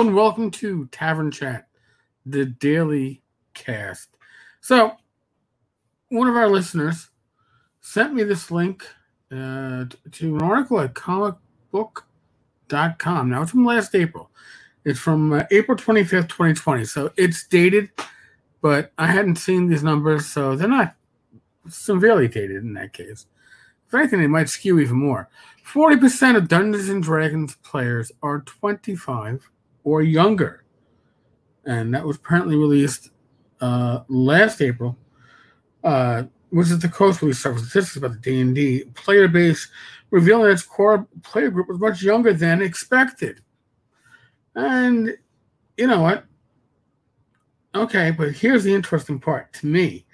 And welcome to Tavern Chat, the daily cast. So, one of our listeners sent me this link uh, to an article at comicbook.com. Now, it's from last April. It's from uh, April 25th, 2020. So, it's dated, but I hadn't seen these numbers, so they're not severely dated in that case. If anything, they might skew even more. 40% of Dungeons and Dragons players are 25 or younger. And that was apparently released uh, last April, uh, which is the Coast Release Service statistics about the D&D player base, revealing its core player group was much younger than expected. And you know what? Okay, but here's the interesting part to me.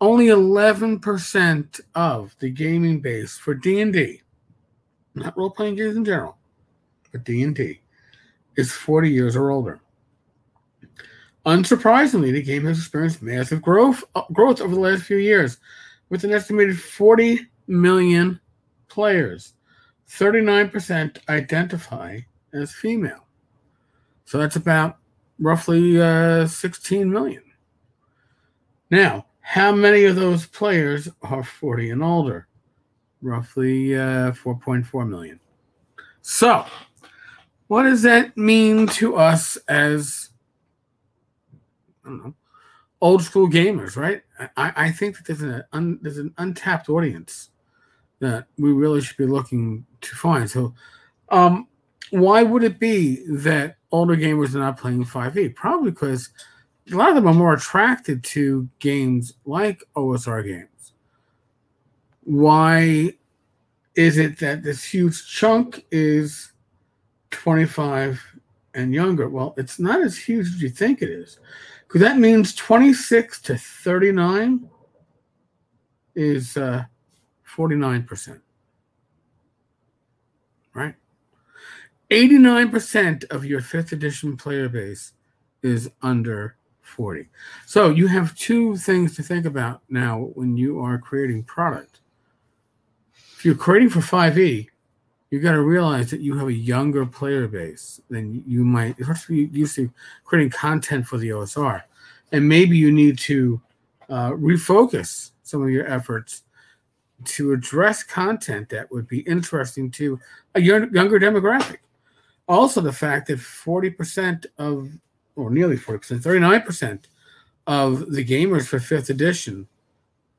Only 11% of the gaming base for D&D not role playing games in general, but D and D, is 40 years or older. Unsurprisingly, the game has experienced massive growth uh, growth over the last few years, with an estimated 40 million players. 39% identify as female. So that's about roughly uh, 16 million. Now, how many of those players are 40 and older? roughly uh, 4.4 million. So, what does that mean to us as I don't know, old school gamers, right? I, I think that there's an un, there's an untapped audience that we really should be looking to find. So, um, why would it be that older gamers are not playing 5e? Probably because a lot of them are more attracted to games like OSR games why is it that this huge chunk is 25 and younger? Well, it's not as huge as you think it is. Because that means 26 to 39 is uh, 49%. Right? 89% of your fifth edition player base is under 40. So you have two things to think about now when you are creating product if you're creating for 5e, you got to realize that you have a younger player base than you might, especially used to creating content for the OSR. And maybe you need to uh, refocus some of your efforts to address content that would be interesting to a younger demographic. Also, the fact that 40% of, or nearly 40%, 39% of the gamers for fifth edition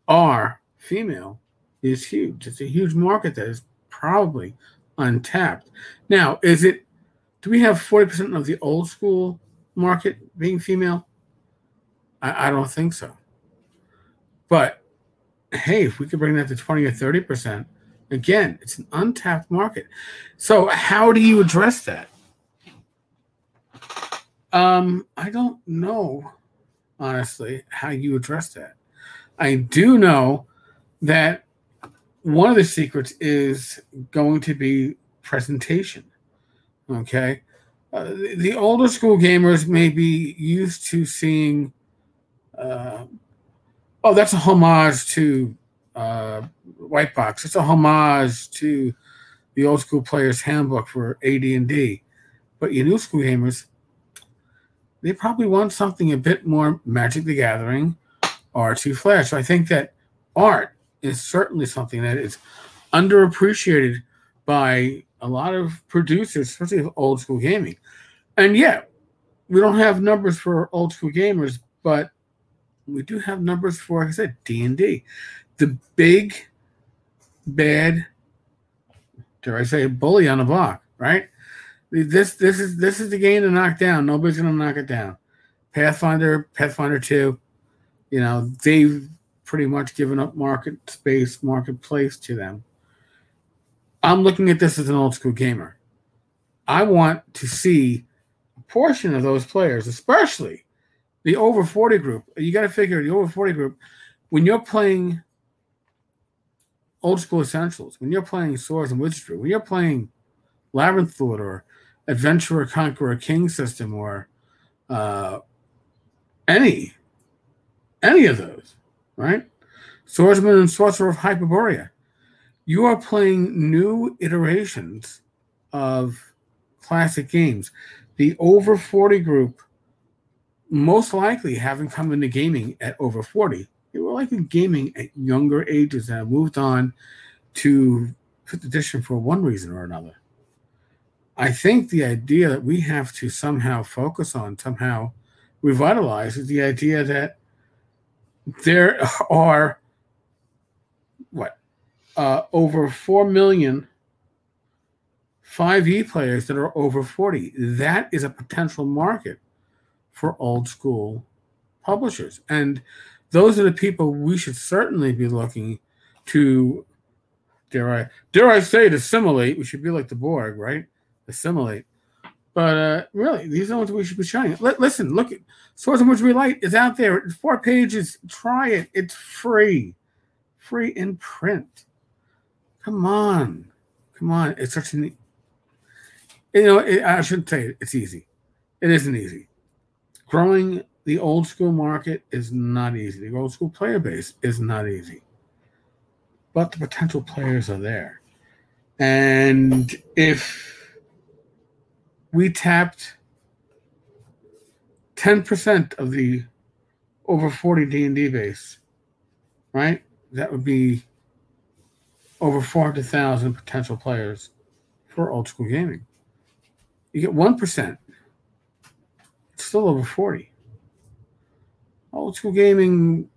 are female is huge. It's a huge market that is probably untapped. Now, is it? Do we have forty percent of the old school market being female? I, I don't think so. But hey, if we could bring that to twenty or thirty percent, again, it's an untapped market. So, how do you address that? Um, I don't know, honestly, how you address that. I do know that one of the secrets is going to be presentation. Okay. Uh, the, the, older school gamers may be used to seeing, uh, oh, that's a homage to uh, White Box. It's a homage to the old school player's handbook for AD&D. But your new school gamers, they probably want something a bit more Magic the Gathering, R2 Flash. So I think that art is certainly something that is underappreciated by a lot of producers, especially of old school gaming. And yeah, we don't have numbers for old school gamers, but we do have numbers for, like I said, D and D. The big, bad, dare I say, bully on the block, right? This this is this is the game to knock down. Nobody's gonna knock it down. Pathfinder, Pathfinder two, you know, they've pretty much given up market space, marketplace to them. I'm looking at this as an old school gamer. I want to see a portion of those players, especially the over 40 group. You got to figure the over 40 group, when you're playing old school essentials, when you're playing Swords and Wizardry, when you're playing Labyrinth Lord or Adventurer, Conqueror, King system, or uh, any any of those, right? Swordsman and Sorcerer of Hyperborea. You are playing new iterations of classic games. the over 40 group most likely haven't come into gaming at over 40. They were likely gaming at younger ages and have moved on to fifth edition for one reason or another. I think the idea that we have to somehow focus on, somehow revitalize, is the idea that there are what uh, over 4 million 5e players that are over 40 that is a potential market for old school publishers. And those are the people we should certainly be looking to dare i dare i say to assimilate we should be like the borg right? Assimilate but uh, really, these are the ones we should be shining. L- listen, look at Swords and Wizardry Light is out there. It's four pages. Try it. It's free, free in print. Come on, come on. It's such an you know. It, I shouldn't say it. It's easy. It isn't easy. Growing the old school market is not easy. The old school player base is not easy. But the potential players are there. And if we tapped 10% of the over 40 D&D base, right? That would be over 400,000 potential players for old school gaming. You get 1%. It's still over 40. Old school gaming,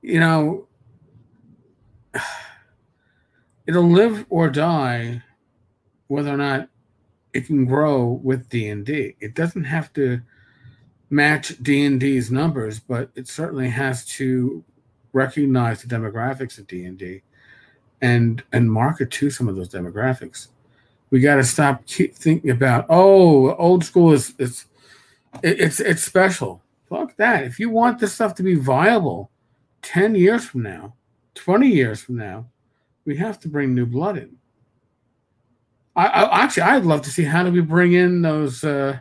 you know, it'll live or die whether or not it can grow with D&D. It doesn't have to match D&D's numbers, but it certainly has to recognize the demographics of D&D and and market to some of those demographics. We got to stop keep thinking about oh, old school is it's it's it's special. Fuck that. If you want this stuff to be viable 10 years from now, 20 years from now, we have to bring new blood in. I, I, actually I'd love to see how do we bring in those uh,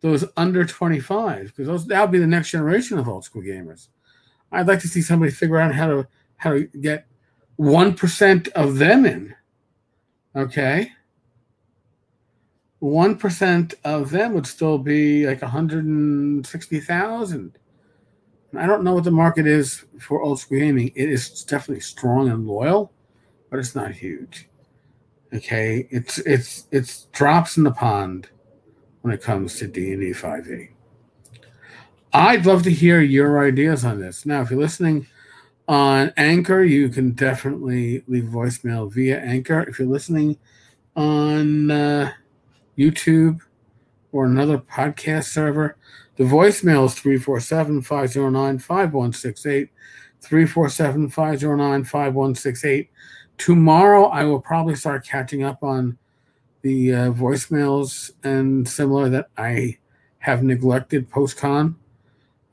those under 25 because those that'll be the next generation of old school gamers. I'd like to see somebody figure out how to how to get one percent of them in. Okay. One percent of them would still be like 160,000. I don't know what the market is for old school gaming. It is definitely strong and loyal, but it's not huge. Okay, it's it's it's drops in the pond when it comes to D and D five E. I'd love to hear your ideas on this. Now, if you're listening on Anchor, you can definitely leave voicemail via Anchor. If you're listening on uh, YouTube or another podcast server, the voicemail is 347 509 5168. 347 509 5168. Tomorrow, I will probably start catching up on the uh, voicemails and similar that I have neglected post con.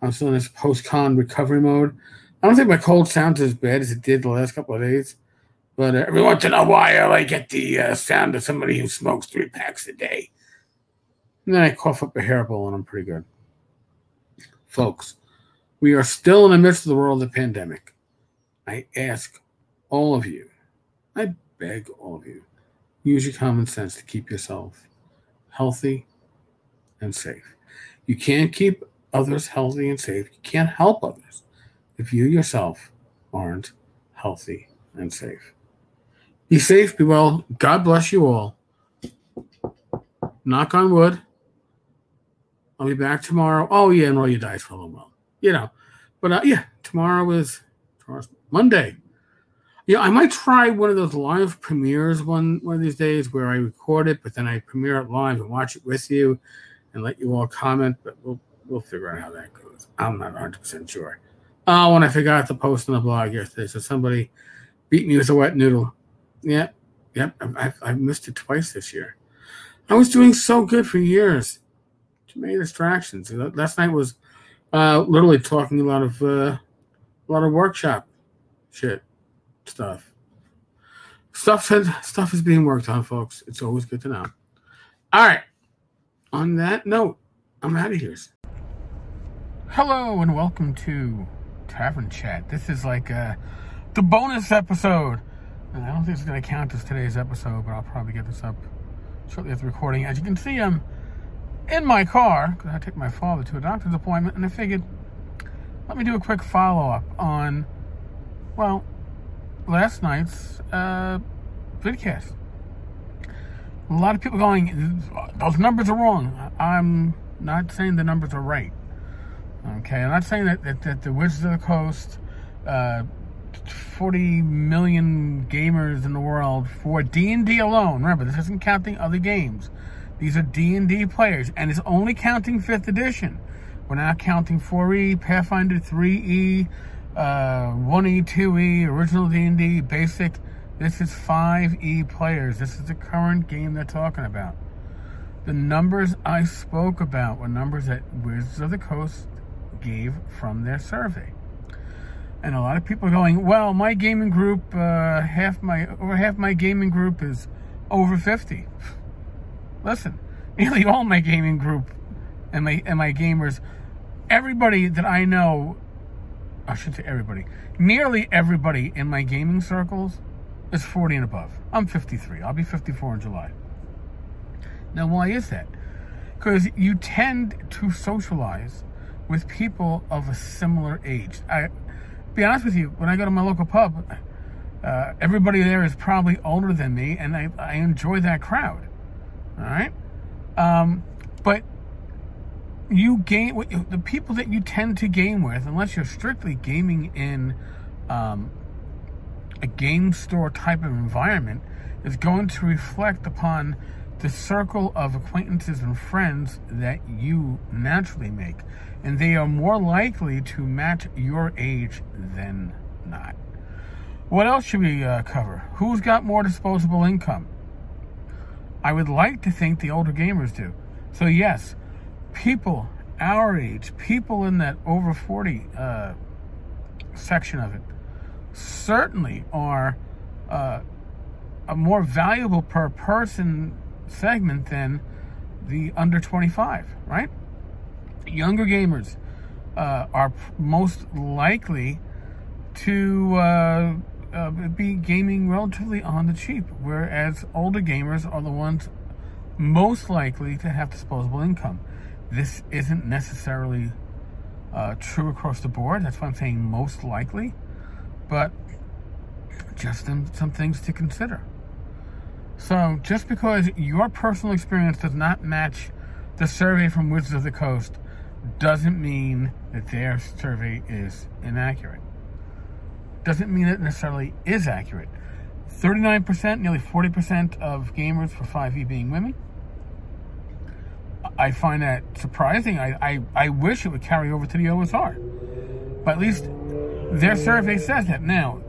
I'm still in this post con recovery mode. I don't think my cold sounds as bad as it did the last couple of days, but uh, every once in a while I get the uh, sound of somebody who smokes three packs a day. And then I cough up a hairball and I'm pretty good. Folks, we are still in the midst of the world of the pandemic. I ask all of you I beg all of you, use your common sense to keep yourself healthy and safe. You can't keep others healthy and safe. You can't help others if you yourself aren't healthy and safe. Be safe, be well. God bless you all. Knock on wood. I'll be back tomorrow. Oh, yeah, and roll your dice for a little while. You know, but uh, yeah, tomorrow is tomorrow's Monday. Yeah, I might try one of those live premieres one one of these days where I record it, but then I premiere it live and watch it with you and let you all comment. But we'll we'll figure out how that goes. I'm not 100 percent sure. Oh, and I forgot to post on the blog yesterday, so somebody beat me with a wet noodle. Yeah, yep, I've, I've missed it twice this year. I was doing so good for years. Too many distractions. Last night was uh, literally talking a lot of uh, a lot of workshop shit stuff. Stuff said stuff is being worked on, folks. It's always good to know. All right. On that note, I'm out of here. Hello and welcome to Tavern Chat. This is like uh, the bonus episode. And I don't think it's going to count as today's episode, but I'll probably get this up shortly after recording. As you can see, I'm in my car because I took my father to a doctor's appointment, and I figured let me do a quick follow up on, well, last night's uh, vidcast. A lot of people going, those numbers are wrong. I'm not saying the numbers are right. Okay, I'm not saying that, that, that the Wizards of the Coast, uh, 40 million gamers in the world for D&D alone. Remember, this isn't counting other games. These are D&D players, and it's only counting 5th edition. We're not counting 4E, Pathfinder 3E, uh, 1E, 2E, original D&D, basic. This is 5E players. This is the current game they're talking about. The numbers I spoke about were numbers that Wizards of the Coast gave from their survey. And a lot of people are going, well, my gaming group, uh, half my over half my gaming group is over 50. Listen, nearly all my gaming group and my and my gamers, everybody that I know, I should say everybody, nearly everybody in my gaming circles is 40 and above. I'm 53. I'll be 54 in July. Now, why is that? Because you tend to socialize with people of a similar age. I be honest with you, when I go to my local pub, uh, everybody there is probably older than me, and I, I enjoy that crowd. All right, um, but you game the people that you tend to game with, unless you're strictly gaming in um, a game store type of environment, is going to reflect upon the circle of acquaintances and friends that you naturally make. And they are more likely to match your age than not. What else should we uh, cover? Who's got more disposable income? I would like to think the older gamers do. So, yes, people our age, people in that over 40 uh, section of it, certainly are uh, a more valuable per person segment than the under 25, right? Younger gamers uh, are most likely to uh, be gaming relatively on the cheap, whereas older gamers are the ones most likely to have disposable income. This isn't necessarily uh, true across the board. That's why I'm saying most likely, but just some, some things to consider. So just because your personal experience does not match the survey from Wizards of the Coast doesn't mean that their survey is inaccurate. Doesn't mean it necessarily is accurate. 39%, nearly 40% of gamers for 5e being women. I find that surprising. I, I, I wish it would carry over to the OSR. But at least their survey says that. Now,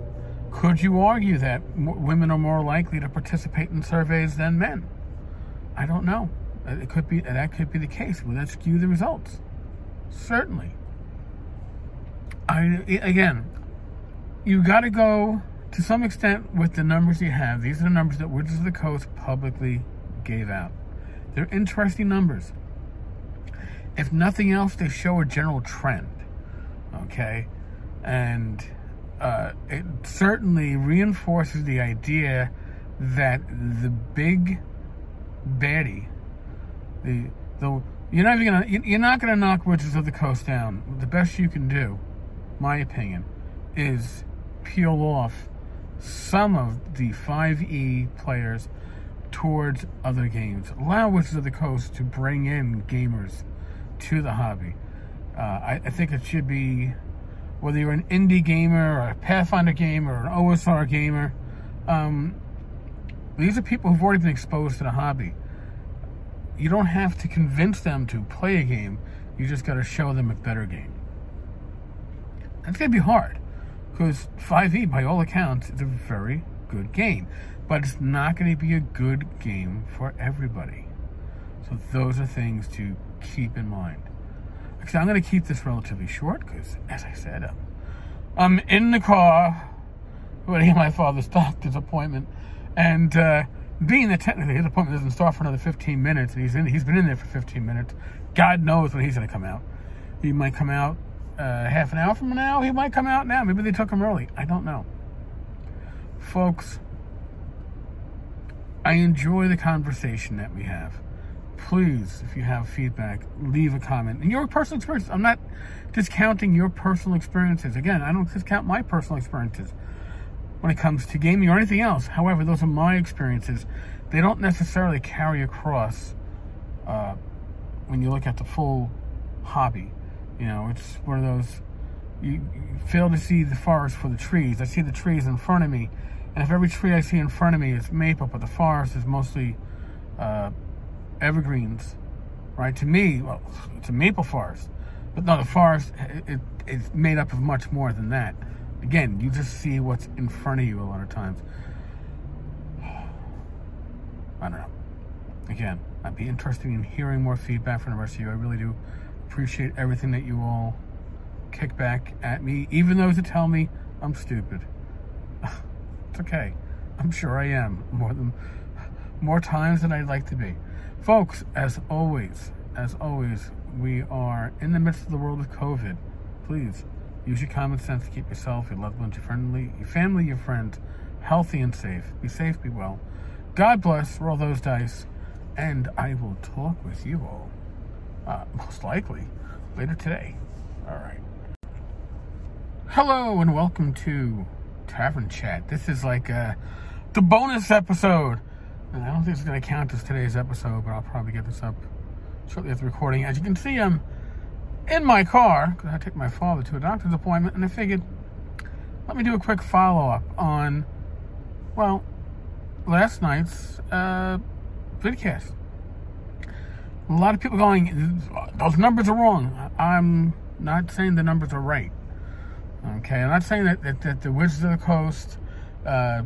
could you argue that women are more likely to participate in surveys than men? I don't know. Uh, it could be uh, that could be the case. Would that skew the results? Certainly. I again, you got to go to some extent with the numbers you have. These are the numbers that Wizards of the Coast publicly gave out. They're interesting numbers. If nothing else, they show a general trend. Okay, and uh, it certainly reinforces the idea that the big baddie, the the you're not even gonna you're not gonna knock Wizards of the Coast down. The best you can do, my opinion, is peel off some of the 5e players towards other games. Allow Wizards of the Coast to bring in gamers to the hobby. Uh, I, I think it should be whether you're an indie gamer or a Pathfinder gamer or an OSR gamer, um, these are people who've already been exposed to the hobby. You don't have to convince them to play a game, you just got to show them a better game. That's going to be hard because 5e, by all accounts, is a very good game, but it's not going to be a good game for everybody. So, those are things to keep in mind. I'm going to keep this relatively short because, as I said, um, I'm in the car waiting my father's doctor's appointment. And uh, being that technically his appointment doesn't start for another 15 minutes, and he's, in, he's been in there for 15 minutes, God knows when he's going to come out. He might come out uh, half an hour from now. He might come out now. Maybe they took him early. I don't know. Folks, I enjoy the conversation that we have. Please, if you have feedback, leave a comment. And your personal experience, I'm not discounting your personal experiences. Again, I don't discount my personal experiences when it comes to gaming or anything else. However, those are my experiences. They don't necessarily carry across uh, when you look at the full hobby. You know, it's one of those you, fail to see the forest for the trees. I see the trees in front of me, and if every tree I see in front of me is maple, but the forest is mostly uh, evergreens, right? To me, well, it's a maple forest, but no, the forest it, it's made up of much more than that. Again, you just see what's in front of you a lot of times. I don't know. Again, I'd be interested in hearing more feedback from the rest of you. I really do appreciate everything that you all kick back at me, even those that tell me I'm stupid. it's okay. I'm sure I am more than more times than I'd like to be. Folks, as always, as always, we are in the midst of the world of COVID. Please use your common sense to keep yourself, your loved ones, your friendly, your family, your friends healthy and safe. Be safe, be well. God bless. Roll those dice, and I will talk with you all uh, most likely later today. All right. Hello and welcome to Tavern Chat. This is like uh, the bonus episode. And I don't think it's going to count as today's episode, but I'll probably get this up shortly after recording. As you can see, I'm in my car because I take my father to a doctor's appointment, and I figured let me do a quick follow up on, well, last night's uh, vidcast. A lot of people going, those numbers are wrong. I'm not saying the numbers are right. Okay, I'm not saying that, that, that the Wizards of the Coast, uh,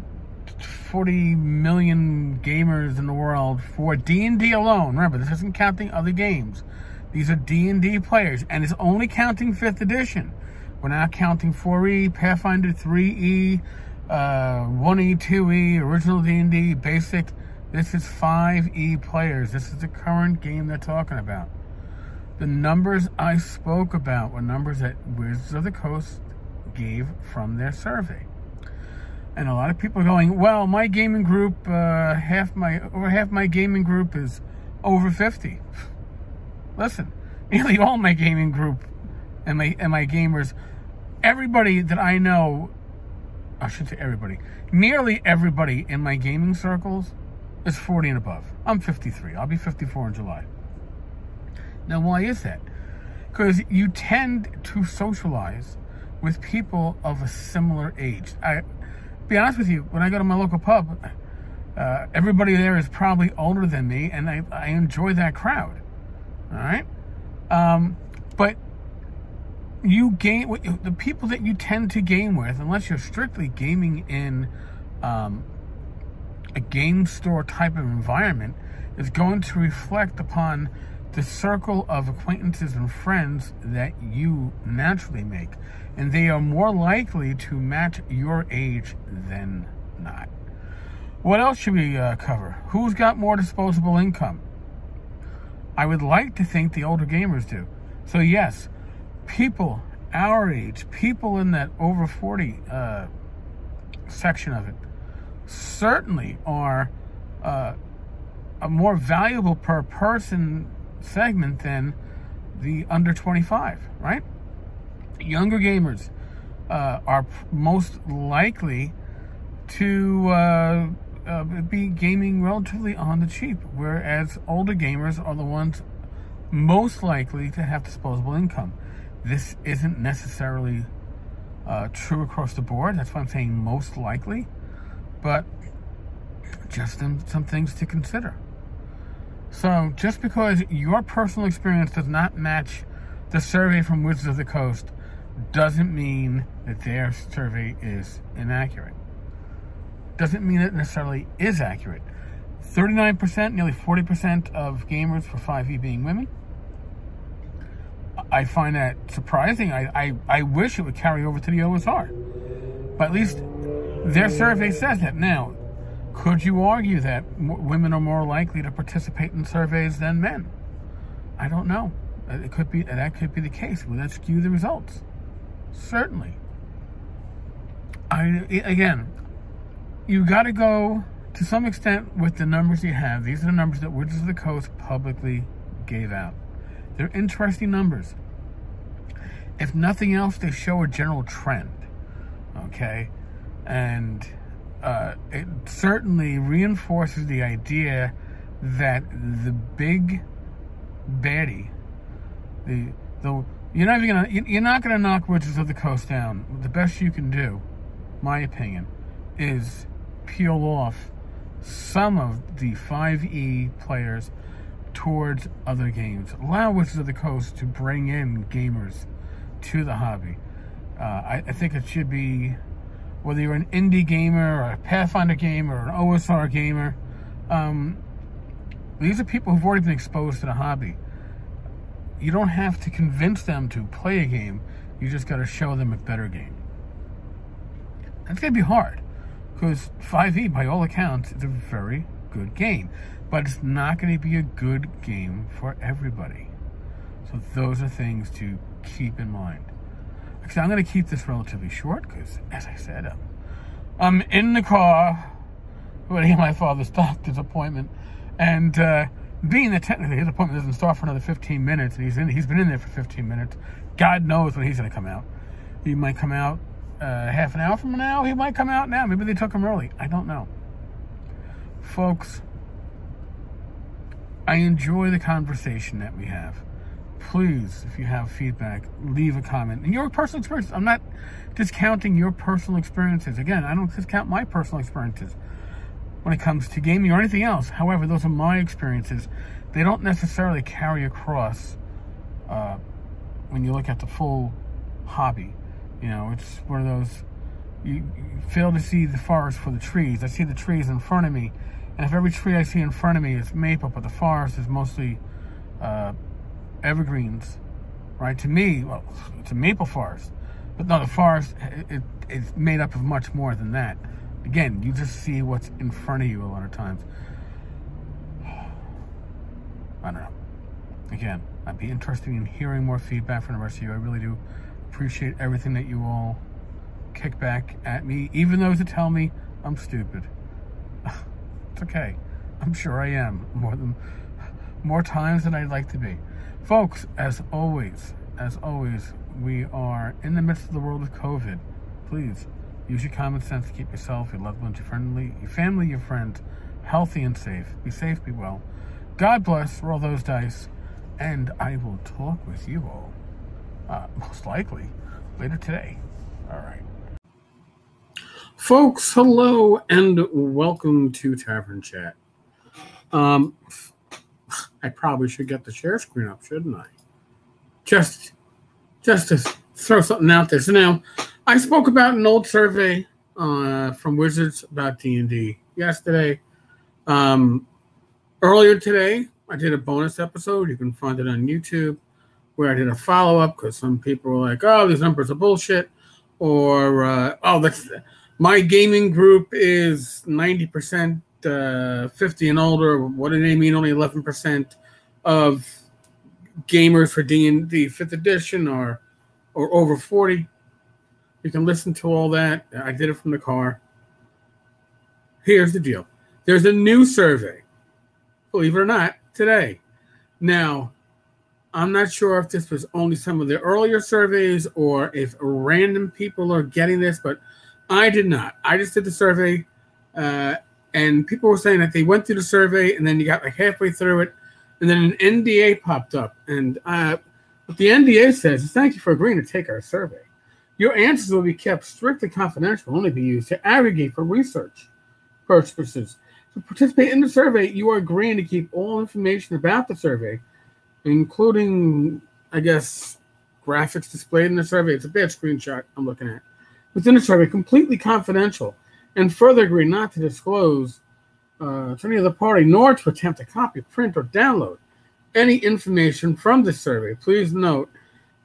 40 million gamers in the world for D&D alone. Remember, this isn't counting other games. These are D&D players, and it's only counting 5th edition. We're not counting 4E, Pathfinder 3E, uh, 1E, 2E, original D&D, basic. This is 5E players. This is the current game they're talking about. The numbers I spoke about were numbers that Wizards of the Coast gave from their survey. And a lot of people are going, well, my gaming group, uh, half my over half my gaming group is over 50. Listen, nearly all my gaming group and my and my gamers, everybody that I know, I should say everybody, nearly everybody in my gaming circles is 40 and above. I'm 53. I'll be 54 in July. Now, why is that? Because you tend to socialize with people of a similar age. I be honest with you, when I go to my local pub, uh, everybody there is probably older than me, and I, I enjoy that crowd. All right, um, but you game the people that you tend to game with, unless you're strictly gaming in um, a game store type of environment, is going to reflect upon the circle of acquaintances and friends that you naturally make and they are more likely to match your age than not. What else should we uh, cover? Who's got more disposable income? I would like to think the older gamers do. So, yes, people our age, people in that over 40 uh, section of it, certainly are uh, a more valuable per person segment than the under 25, right? younger gamers uh, are most likely to uh, uh, be gaming relatively on the cheap, whereas older gamers are the ones most likely to have disposable income. This isn't necessarily uh, true across the board. That's why I'm saying most likely, but just some, things to consider. So, just because your personal experience does not match the survey from Wizards of the Coast doesn't mean that their survey is inaccurate. Doesn't mean it necessarily is accurate. 39%, nearly 40% of gamers for 5e being women. I find that surprising. I, I, I wish it would carry over to the OSR. But at least their survey says that. Now, could you argue that women are more likely to participate in surveys than men? I don't know. Uh, it could be uh, that could be the case. Would that skew the results? Certainly. I again, you got to go to some extent, with the numbers you have, these are the numbers that Wizards of the Coast publicly gave out. They're interesting numbers. If nothing else, they show a general trend. Okay? And uh, it certainly reinforces the idea that the big baddie, the the you're not even gonna you're not gonna knock Wizards of the Coast down. The best you can do, my opinion, is peel off some of the 5e players towards other games. Allow Wizards of the Coast to bring in gamers to the hobby. Uh, I, I, think it should be whether you're an indie gamer or a Pathfinder gamer or an OSR gamer. Um, these are people who've already been exposed to the hobby. You don't have to convince them to play a game. You just got to show them a better game. That's going to be hard because 5e, by all accounts, is a very good game, but it's not going to be a good game for everybody. So those are things to keep in mind. Actually, I'm going to keep this relatively short because, as I said, I'm, I'm in the car waiting my father's doctor's appointment, and uh, being that technically his appointment doesn't start for another 15 minutes, and he's in, he's been in there for 15 minutes. God knows when he's going to come out. He might come out uh, half an hour from now. He might come out now. Maybe they took him early. I don't know. Folks, I enjoy the conversation that we have. Please, if you have feedback, leave a comment. And your personal experience, I'm not discounting your personal experiences. Again, I don't discount my personal experiences when it comes to gaming or anything else. However, those are my experiences. They don't necessarily carry across uh, when you look at the full hobby. You know, it's one of those, you, you fail to see the forest for the trees. I see the trees in front of me, and if every tree I see in front of me is maple, but the forest is mostly uh, evergreens, right? To me, well, it's a maple forest. But no, the forest it, it's made up of much more than that. Again, you just see what's in front of you a lot of times. I don't know. Again, I'd be interested in hearing more feedback from the rest of you. I really do appreciate everything that you all kick back at me, even those that tell me I'm stupid. it's okay. I'm sure I am more than more times than I'd like to be. Folks, as always, as always, we are in the midst of the world of COVID. Please use your common sense to keep yourself, your loved ones, your friendly, your family, your friends healthy and safe. Be safe, be well. God bless. Roll those dice, and I will talk with you all uh, most likely later today. All right. Folks, hello and welcome to Tavern Chat. Um, I probably should get the share screen up, shouldn't I? Just, just to throw something out there. So now, I spoke about an old survey uh, from Wizards about D and D yesterday. Um, earlier today, I did a bonus episode. You can find it on YouTube where I did a follow up because some people were like, "Oh, these numbers are bullshit," or uh, "Oh, that's my gaming group is ninety percent uh, fifty and older." What do they mean? Only eleven percent of gamers for D and D fifth edition or or over forty. You can listen to all that. I did it from the car. Here's the deal. There's a new survey, believe it or not, today. Now, I'm not sure if this was only some of the earlier surveys or if random people are getting this, but I did not. I just did the survey, uh, and people were saying that they went through the survey and then you got like halfway through it, and then an NDA popped up. And uh, what the NDA says is thank you for agreeing to take our survey. Your answers will be kept strictly confidential, only be used to aggregate for research purposes. To participate in the survey, you are agreeing to keep all information about the survey including, I guess, graphics displayed in the survey. It's a bad screenshot I'm looking at. Within the survey, completely confidential, and further agree not to disclose uh, to any other party, nor to attempt to copy, print, or download any information from the survey. Please note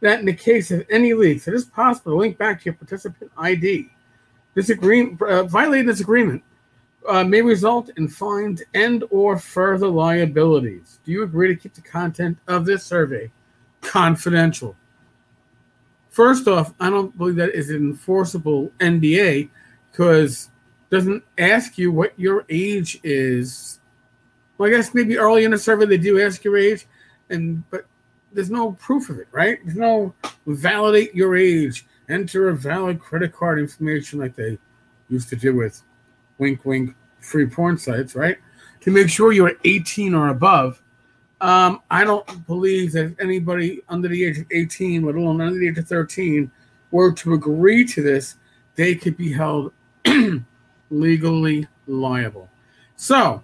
that in the case of any leaks, it is possible to link back to your participant ID. This agreement, uh, violating this agreement uh, may result in fines and or further liabilities. Do you agree to keep the content of this survey confidential? First off, I don't believe that is an enforceable NDA because doesn't ask you what your age is. Well, I guess maybe early in the survey they do ask your age, and but there's no proof of it, right? There's no validate your age, enter a valid credit card information like they used to do with wink wink free porn sites, right? To make sure you're 18 or above. Um, I don't believe that anybody under the age of 18, let alone under the age of 13, were to agree to this, they could be held legally liable. So,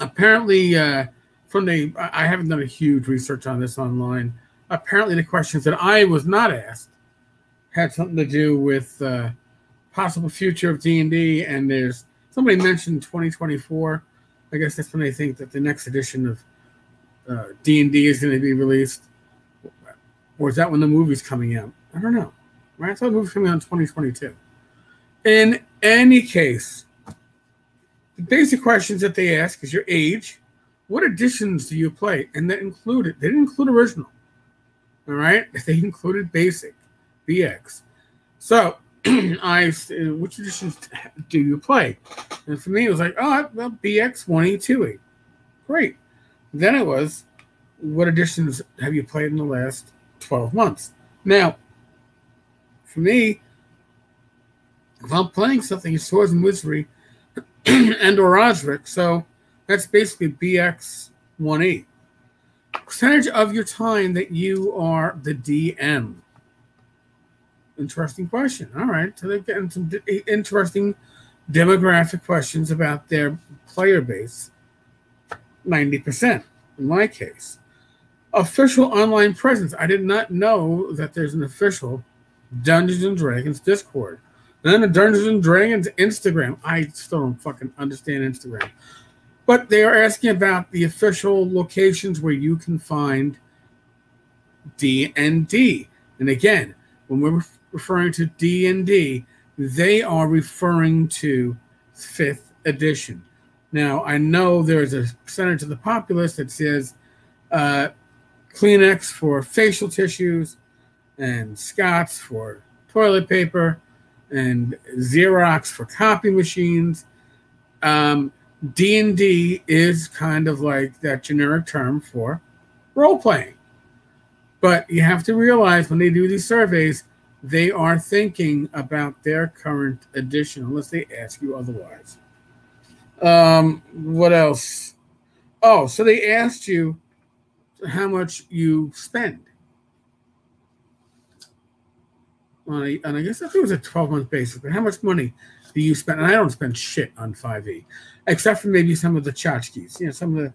apparently, uh, from the I haven't done a huge research on this online. Apparently, the questions that I was not asked had something to do with uh, possible future of D and D, and there's somebody mentioned 2024. I guess that's when they think that the next edition of uh, D and D is going to be released, or is that when the movie's coming out? I don't know. Right? I thought the movie's coming out in 2022. In any case, the basic questions that they ask is your age, what editions do you play, and that included they didn't include original. All right, they included basic, BX. So I uh, which editions do you play? And for me, it was like, oh, well, BX one E two E, great. Then it was, what editions have you played in the last twelve months? Now, for me, if I'm playing something in Swords and Wizardry and or Osric, so that's basically BX 1E. Percentage of your time that you are the DM. Interesting question. All right. So they're getting some interesting demographic questions about their player base. 90% in my case. Official online presence. I did not know that there's an official Dungeons and Dragons Discord. And then the Dungeons and Dragons Instagram. I still don't fucking understand Instagram. But they are asking about the official locations where you can find D and again, when we're referring to D and D, they are referring to fifth edition. Now, I know there's a percentage of the populace that says uh, Kleenex for facial tissues and Scott's for toilet paper and Xerox for copy machines. Um, D&D is kind of like that generic term for role playing. But you have to realize when they do these surveys, they are thinking about their current edition unless they ask you otherwise. Um, what else? Oh, so they asked you how much you spend. On a, and I guess I think it was a 12 month basis, but how much money do you spend? And I don't spend shit on 5e except for maybe some of the tchotchkes. You know, some of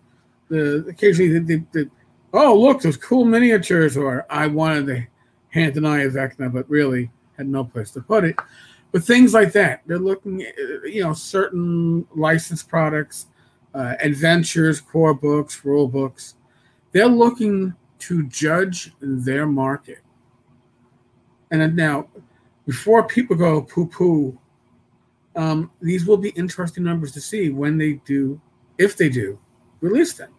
the, the occasionally the, the, the oh look, those cool miniatures, or I wanted the hand and eye of Vecna, but really had no place to put it. But things like that, they're looking, at, you know, certain licensed products, uh, adventures, core books, rule books. They're looking to judge their market. And now, before people go poo poo um, these will be interesting numbers to see when they do, if they do, release them,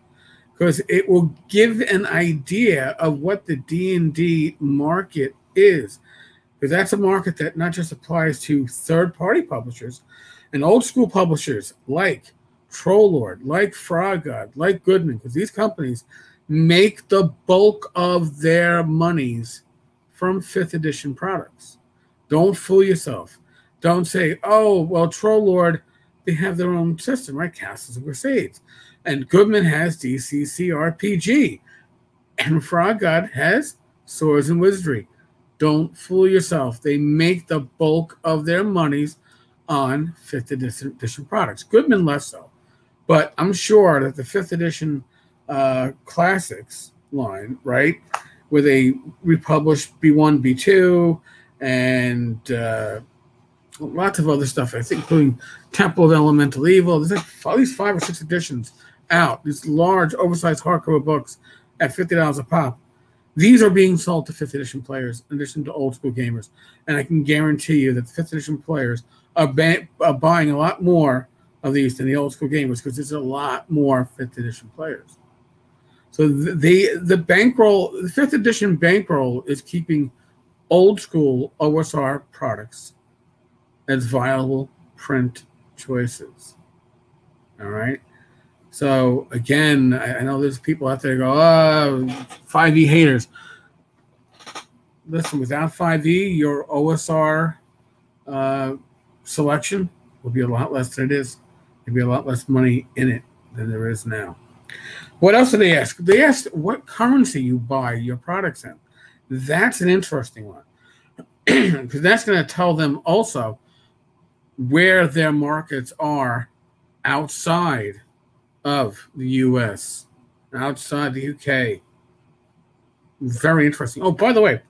because it will give an idea of what the D and D market is, because that's a market that not just applies to third-party publishers and old school publishers like Troll Lord, like Frog God, like Goodman, because these companies make the bulk of their monies from fifth edition products. Don't fool yourself. Don't say, oh, well, Troll Lord, they have their own system, right? Castles and Crusades. And Goodman has DCC RPG. And Frog God has Swords and Wizardry. Don't fool yourself. They make the bulk of their monies on fifth edition products. Goodman less so. But I'm sure that the fifth edition uh, classics line, right, where they republished B1, B2, and uh, lots of other stuff, I think, including Temple of Elemental Evil. There's like at least five or six editions out. These large, oversized hardcover books at fifty dollars a pop. These are being sold to fifth edition players in addition to old school gamers, and I can guarantee you that the fifth edition players are, ba- are buying a lot more of these than the old school gamers because there's a lot more fifth edition players. So the the bankroll, the fifth edition bankroll is keeping old school OSR products as viable print choices. All right. So again, I, I know there's people out there go, oh, 5e haters. Listen, without 5e, your OSR uh, selection will be a lot less than it is. There'll be a lot less money in it than there is now. What else did they ask? They asked what currency you buy your products in. That's an interesting one because that's going to tell them also where their markets are outside of the US, outside the UK. Very interesting. Oh, by the way,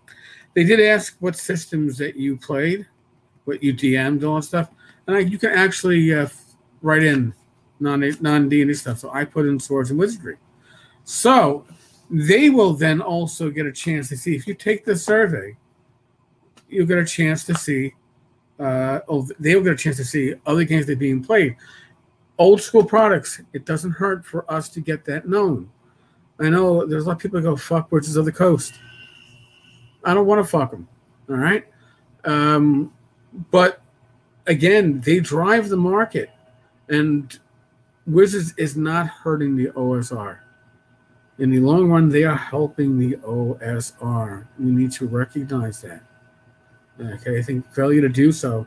they did ask what systems that you played, what you DM'd, all that stuff, and I, you can actually uh, write in non non D and D stuff. So I put in swords and wizardry. So they will then also get a chance to see if you take the survey, you'll get a chance to see. Uh, oh, they'll get a chance to see other games that are being played. Old school products. It doesn't hurt for us to get that known. I know there's a lot of people that go fuck Wizards of the Coast. I don't want to fuck them. All right. Um, but again, they drive the market, and Wizards is not hurting the OSR. In the long run, they are helping the OSR. We need to recognize that. Okay, I think failure to do so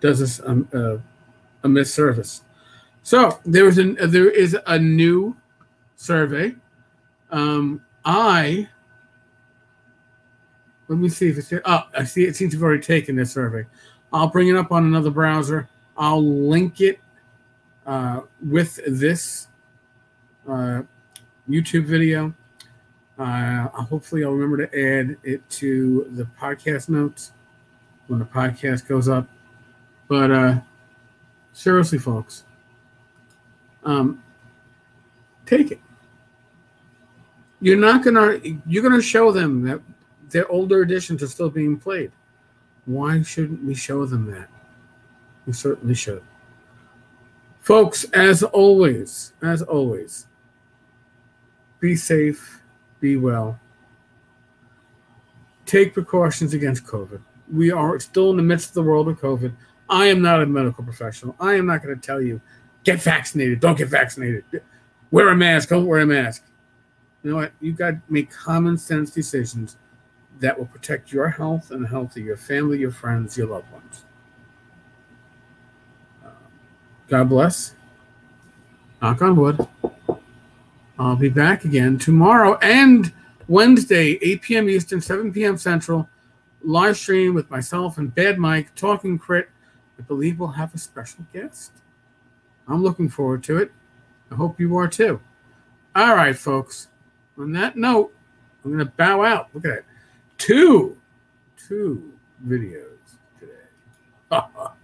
does us a, a, a misservice. So there is an there is a new survey. Um, I let me see if it's here. oh I see it seems to have already taken this survey. I'll bring it up on another browser. I'll link it uh, with this uh, YouTube video. Uh, hopefully, I'll remember to add it to the podcast notes when the podcast goes up. But uh, seriously, folks, um, take it. You're not gonna. You're gonna show them that their older editions are still being played. Why shouldn't we show them that? We certainly should. Folks, as always, as always, be safe, be well. Take precautions against COVID. We are still in the midst of the world of COVID. I am not a medical professional. I am not going to tell you, get vaccinated, don't get vaccinated. Wear a mask, don't wear a mask. You know what? You've got to make common sense decisions that will protect your health and the health of your family, your friends, your loved ones. God bless. Knock on wood. I'll be back again tomorrow and Wednesday, 8 p.m. Eastern, 7 p.m. Central. Live stream with myself and Bad Mike talking crit. I believe we'll have a special guest. I'm looking forward to it. I hope you are too. All right, folks. On that note, I'm going to bow out. Look at that. Two, two videos today.